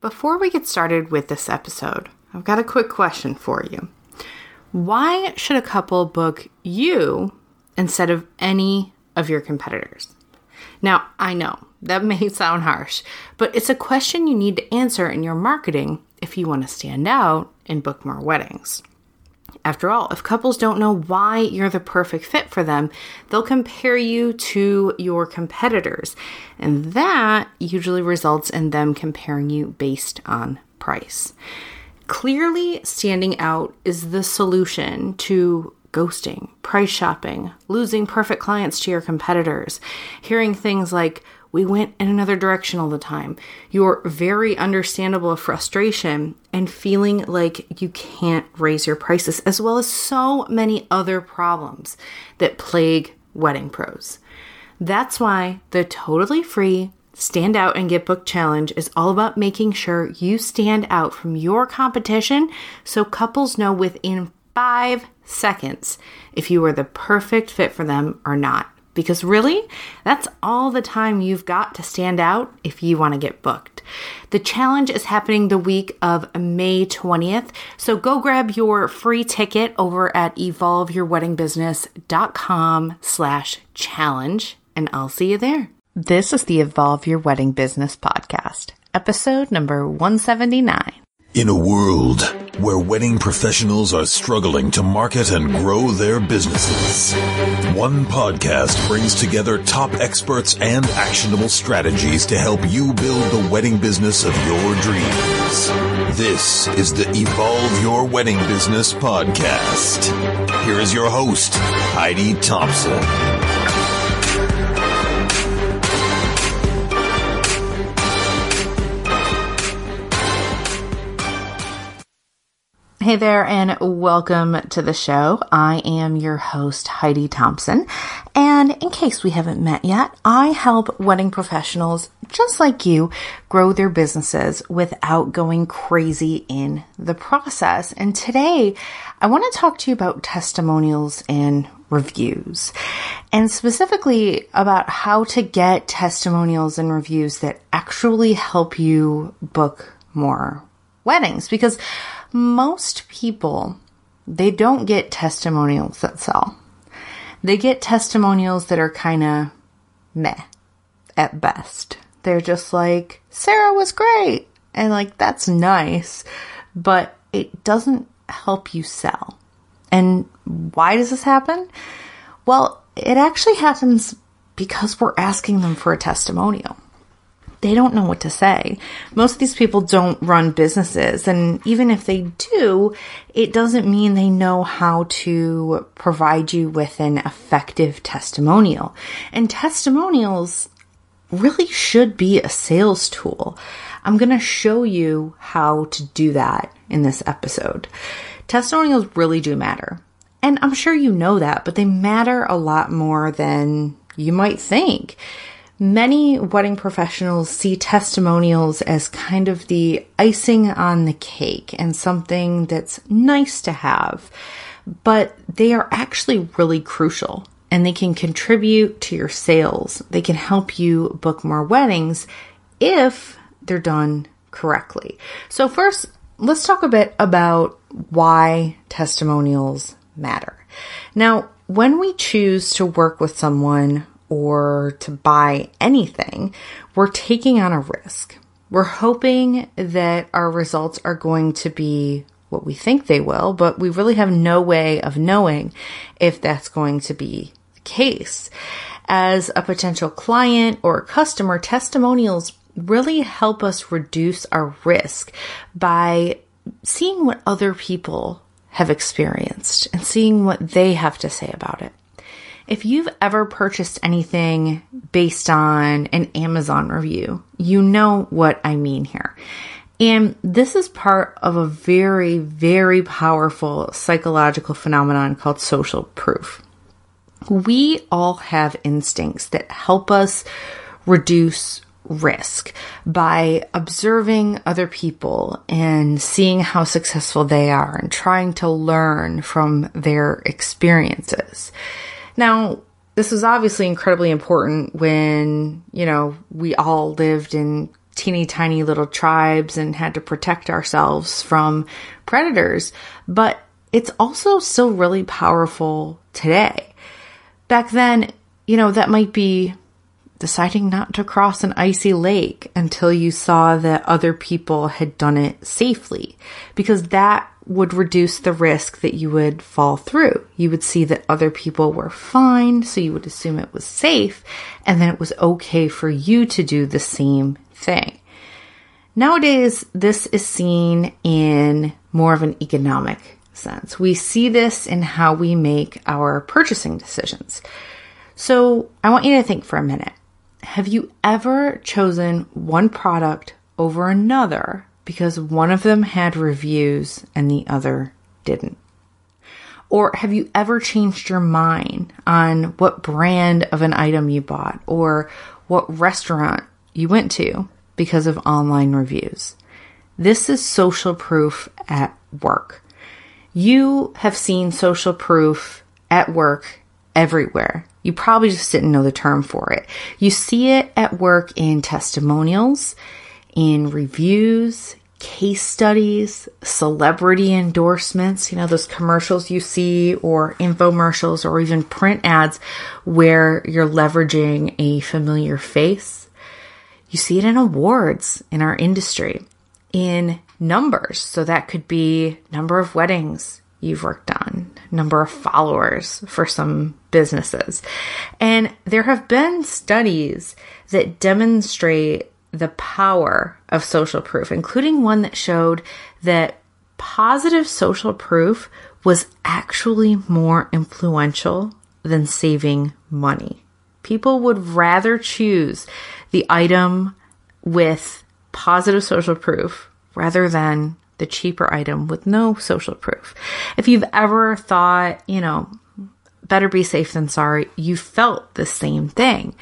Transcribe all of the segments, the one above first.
Before we get started with this episode, I've got a quick question for you. Why should a couple book you instead of any of your competitors? Now, I know that may sound harsh, but it's a question you need to answer in your marketing if you want to stand out and book more weddings. After all, if couples don't know why you're the perfect fit for them, they'll compare you to your competitors, and that usually results in them comparing you based on price. Clearly, standing out is the solution to ghosting, price shopping, losing perfect clients to your competitors, hearing things like, we went in another direction all the time, your very understandable frustration, and feeling like you can't raise your prices, as well as so many other problems that plague wedding pros. That's why the totally free Stand Out and Get Booked Challenge is all about making sure you stand out from your competition so couples know within five seconds if you are the perfect fit for them or not. Because really, that's all the time you've got to stand out if you want to get booked. The challenge is happening the week of May 20th, so go grab your free ticket over at evolveyourweddingbusiness.com slash challenge, and I'll see you there. This is the Evolve Your Wedding Business podcast, episode number 179. In a world where wedding professionals are struggling to market and grow their businesses, one podcast brings together top experts and actionable strategies to help you build the wedding business of your dreams. This is the Evolve Your Wedding Business podcast. Here is your host, Heidi Thompson. Hey there, and welcome to the show. I am your host, Heidi Thompson. And in case we haven't met yet, I help wedding professionals just like you grow their businesses without going crazy in the process. And today, I want to talk to you about testimonials and reviews, and specifically about how to get testimonials and reviews that actually help you book more weddings because most people, they don't get testimonials that sell. They get testimonials that are kind of meh at best. They're just like, Sarah was great. And like, that's nice, but it doesn't help you sell. And why does this happen? Well, it actually happens because we're asking them for a testimonial they don't know what to say. Most of these people don't run businesses. And even if they do, it doesn't mean they know how to provide you with an effective testimonial. And testimonials really should be a sales tool. I'm going to show you how to do that in this episode. Testimonials really do matter. And I'm sure you know that, but they matter a lot more than you might think. Many wedding professionals see testimonials as kind of the icing on the cake and something that's nice to have, but they are actually really crucial and they can contribute to your sales. They can help you book more weddings if they're done correctly. So, first, let's talk a bit about why testimonials matter. Now, when we choose to work with someone or to buy anything, we're taking on a risk. We're hoping that our results are going to be what we think they will, but we really have no way of knowing if that's going to be the case. As a potential client or customer, testimonials really help us reduce our risk by seeing what other people have experienced and seeing what they have to say about it. If you've ever purchased anything based on an Amazon review, you know what I mean here. And this is part of a very, very powerful psychological phenomenon called social proof. We all have instincts that help us reduce risk by observing other people and seeing how successful they are and trying to learn from their experiences. Now, this was obviously incredibly important when, you know, we all lived in teeny tiny little tribes and had to protect ourselves from predators, but it's also still really powerful today. Back then, you know, that might be deciding not to cross an icy lake until you saw that other people had done it safely, because that would reduce the risk that you would fall through. You would see that other people were fine, so you would assume it was safe, and then it was okay for you to do the same thing. Nowadays, this is seen in more of an economic sense. We see this in how we make our purchasing decisions. So I want you to think for a minute. Have you ever chosen one product over another because one of them had reviews and the other didn't? Or have you ever changed your mind on what brand of an item you bought or what restaurant you went to because of online reviews? This is social proof at work. You have seen social proof at work everywhere. You probably just didn't know the term for it. You see it at work in testimonials, in reviews, case studies, celebrity endorsements, you know, those commercials you see or infomercials or even print ads where you're leveraging a familiar face. You see it in awards in our industry, in numbers. So that could be number of weddings you've worked on, number of followers for some businesses. And there have been studies that demonstrate the power of social proof, including one that showed that positive social proof was actually more influential than saving money. People would rather choose the item with positive social proof rather than the cheaper item with no social proof. If you've ever thought, you know, better be safe than sorry, you felt the same thing.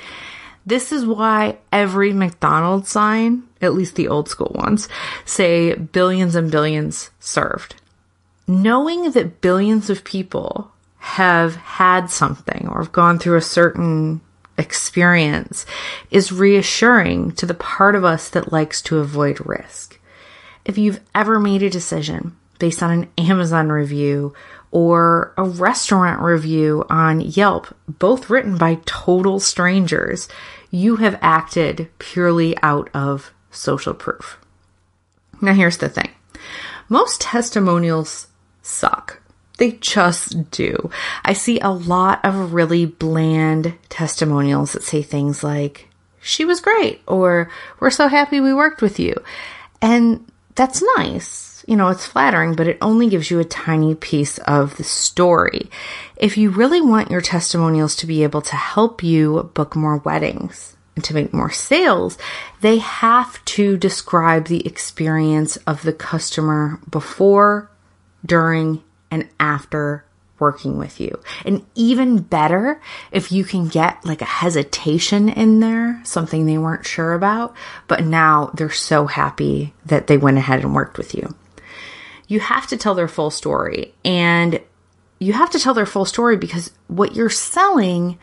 This is why every McDonald's sign, at least the old school ones, say billions and billions served. Knowing that billions of people have had something or have gone through a certain experience is reassuring to the part of us that likes to avoid risk. If you've ever made a decision based on an Amazon review or a restaurant review on Yelp, both written by total strangers, you have acted purely out of social proof. Now, here's the thing most testimonials suck. They just do. I see a lot of really bland testimonials that say things like, she was great, or we're so happy we worked with you. And that's nice you know, it's flattering, but it only gives you a tiny piece of the story. If you really want your testimonials to be able to help you book more weddings and to make more sales, they have to describe the experience of the customer before, during, and after working with you. And even better if you can get like a hesitation in there, something they weren't sure about, but now they're so happy that they went ahead and worked with you you have to tell their full story. And you have to tell their full story because what you're selling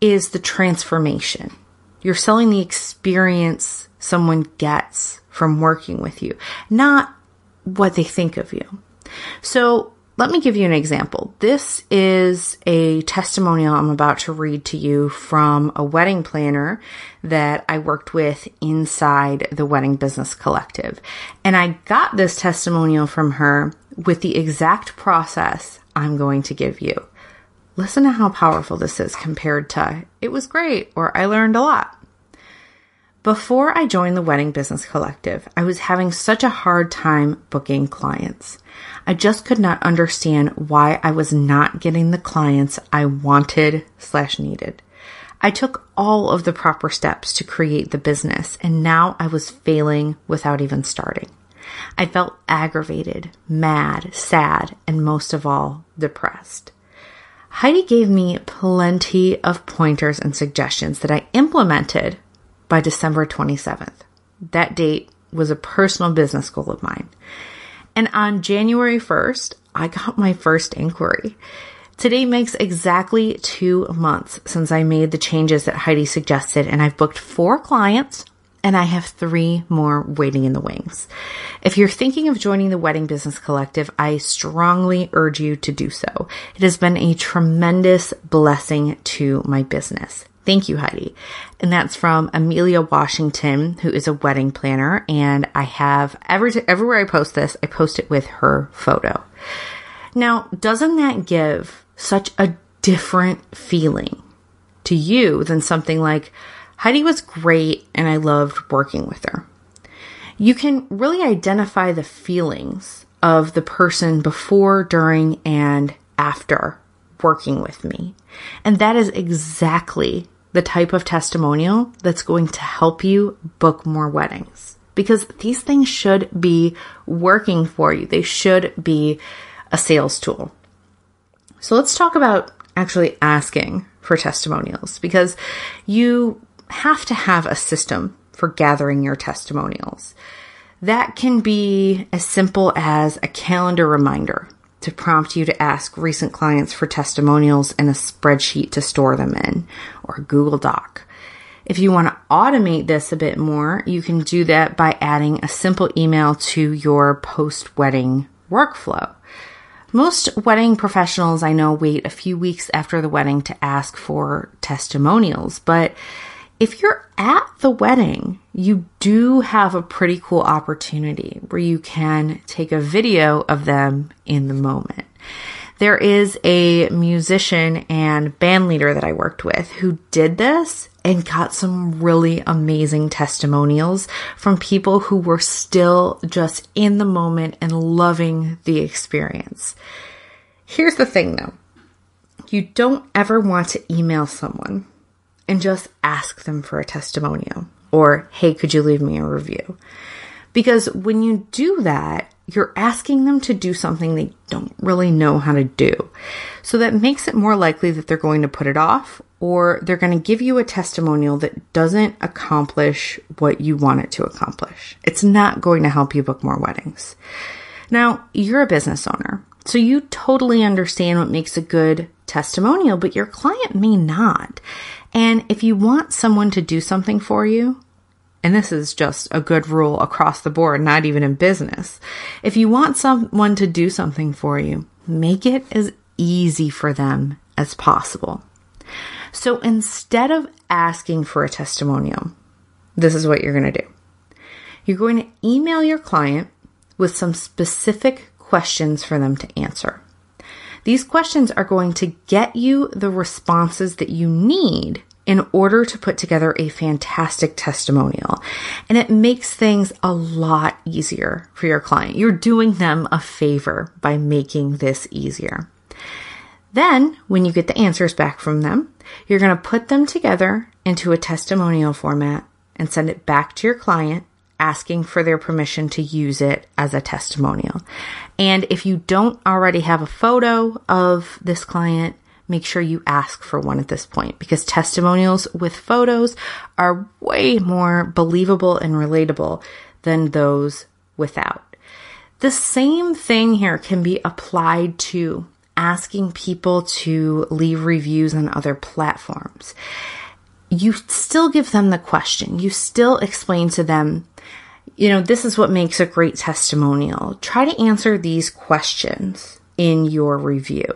is the transformation. You're selling the experience someone gets from working with you, not what they think of you. So let me give you an example. This is a testimonial I'm about to read to you from a wedding planner that I worked with inside the Wedding Business Collective. And I got this testimonial from her with the exact process I'm going to give you. Listen to how powerful this is compared to it was great or I learned a lot. Before I joined the Wedding Business Collective, I was having such a hard time booking clients. I just could not understand why I was not getting the clients I wanted slash needed. I took all of the proper steps to create the business and now I was failing without even starting. I felt aggravated, mad, sad, and most of all, depressed. Heidi gave me plenty of pointers and suggestions that I implemented by December 27th. That date was a personal business goal of mine. And on January 1st, I got my first inquiry. Today makes exactly two months since I made the changes that Heidi suggested, and I've booked four clients and I have three more waiting in the wings. If you're thinking of joining the Wedding Business Collective, I strongly urge you to do so. It has been a tremendous blessing to my business. Thank you, Heidi. And that's from Amelia Washington, who is a wedding planner. And I have every, everywhere I post this, I post it with her photo. Now, doesn't that give such a different feeling to you than something like, Heidi was great and I loved working with her? You can really identify the feelings of the person before, during, and after working with me. And that is exactly the type of testimonial that's going to help you book more weddings because these things should be working for you. They should be a sales tool. So let's talk about actually asking for testimonials because you have to have a system for gathering your testimonials. That can be as simple as a calendar reminder to prompt you to ask recent clients for testimonials in a spreadsheet to store them in or Google Doc. If you want to automate this a bit more, you can do that by adding a simple email to your post wedding workflow. Most wedding professionals I know wait a few weeks after the wedding to ask for testimonials, but if you're at the wedding, you do have a pretty cool opportunity where you can take a video of them in the moment. There is a musician and band leader that I worked with who did this and got some really amazing testimonials from people who were still just in the moment and loving the experience. Here's the thing though. You don't ever want to email someone and just ask them for a testimonial or, hey, could you leave me a review? Because when you do that, you're asking them to do something they don't really know how to do. So that makes it more likely that they're going to put it off or they're going to give you a testimonial that doesn't accomplish what you want it to accomplish. It's not going to help you book more weddings. Now, you're a business owner, so you totally understand what makes a good testimonial, but your client may not. And if you want someone to do something for you, and this is just a good rule across the board, not even in business. If you want someone to do something for you, make it as easy for them as possible. So instead of asking for a testimonial, this is what you're going to do. You're going to email your client with some specific questions for them to answer. These questions are going to get you the responses that you need in order to put together a fantastic testimonial. And it makes things a lot easier for your client. You're doing them a favor by making this easier. Then, when you get the answers back from them, you're going to put them together into a testimonial format and send it back to your client asking for their permission to use it as a testimonial. And if you don't already have a photo of this client, make sure you ask for one at this point because testimonials with photos are way more believable and relatable than those without. The same thing here can be applied to asking people to leave reviews on other platforms. You still give them the question. You still explain to them you know, this is what makes a great testimonial. Try to answer these questions in your review.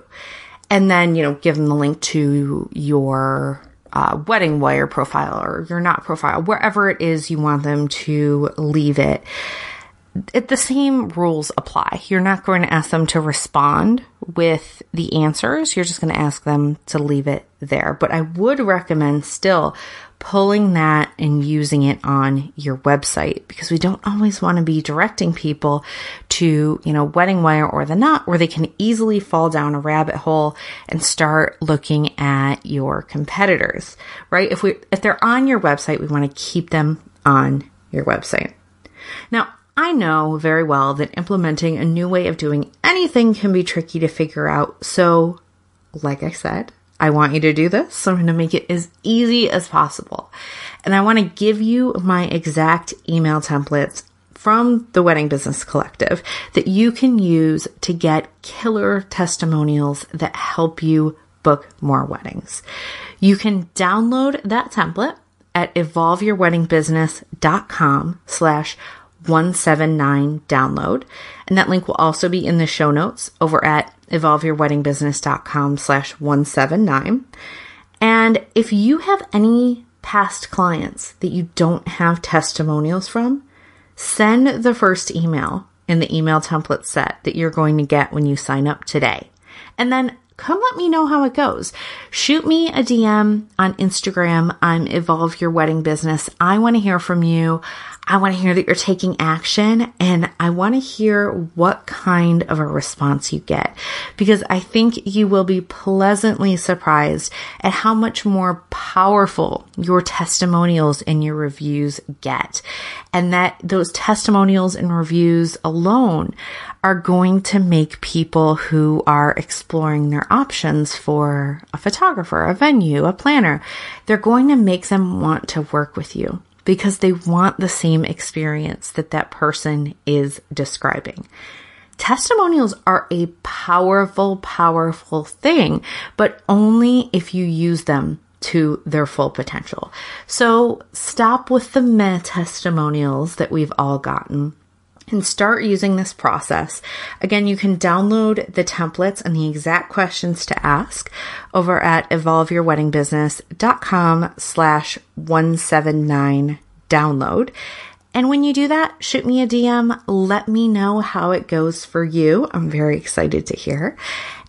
And then, you know, give them the link to your uh, wedding wire profile or your knot profile, wherever it is you want them to leave it. It, the same rules apply. You're not going to ask them to respond with the answers. You're just going to ask them to leave it there. But I would recommend still pulling that and using it on your website because we don't always want to be directing people to, you know, Wedding Wire or the Knot where they can easily fall down a rabbit hole and start looking at your competitors, right? If we, if they're on your website, we want to keep them on your website. Now, I know very well that implementing a new way of doing anything can be tricky to figure out. So, like I said, I want you to do this. So I'm going to make it as easy as possible. And I want to give you my exact email templates from the Wedding Business Collective that you can use to get killer testimonials that help you book more weddings. You can download that template at evolveyourweddingbusiness.com slash 179 download. And that link will also be in the show notes over at evolveyourweddingbusiness.com slash 179. And if you have any past clients that you don't have testimonials from, send the first email in the email template set that you're going to get when you sign up today. And then come let me know how it goes. Shoot me a DM on Instagram. I'm Evolve Your Wedding Business. I want to hear from you. I want to hear that you're taking action and I want to hear what kind of a response you get because I think you will be pleasantly surprised at how much more powerful your testimonials and your reviews get. And that those testimonials and reviews alone are going to make people who are exploring their options for a photographer, a venue, a planner, they're going to make them want to work with you because they want the same experience that that person is describing. Testimonials are a powerful, powerful thing, but only if you use them to their full potential. So stop with the meh testimonials that we've all gotten and start using this process. Again, you can download the templates and the exact questions to ask over at evolveyourweddingbusiness.com slash 179 download. And when you do that, shoot me a DM. Let me know how it goes for you. I'm very excited to hear.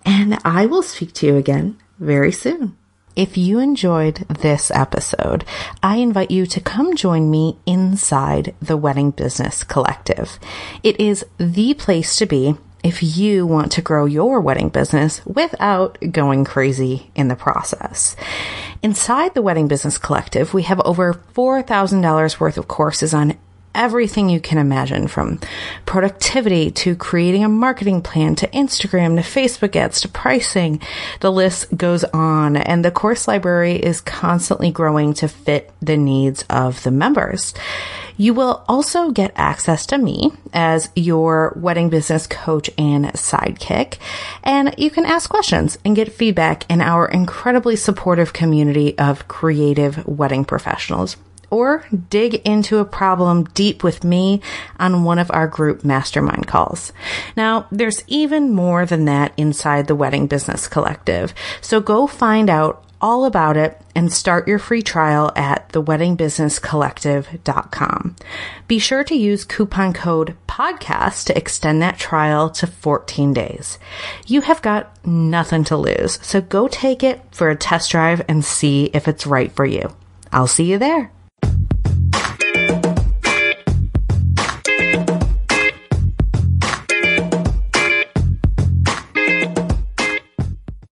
And I will speak to you again very soon. If you enjoyed this episode, I invite you to come join me inside the Wedding Business Collective. It is the place to be if you want to grow your wedding business without going crazy in the process. Inside the Wedding Business Collective, we have over $4,000 worth of courses on everything you can imagine from productivity to creating a marketing plan to Instagram to Facebook ads to pricing. The list goes on and the course library is constantly growing to fit the needs of the members. You will also get access to me as your wedding business coach and sidekick. And you can ask questions and get feedback in our incredibly supportive community of creative wedding professionals or dig into a problem deep with me on one of our group mastermind calls. Now, there's even more than that inside the Wedding Business Collective. So go find out all about it and start your free trial at theweddingbusinesscollective.com. Be sure to use coupon code podcast to extend that trial to 14 days. You have got nothing to lose, so go take it for a test drive and see if it's right for you. I'll see you there.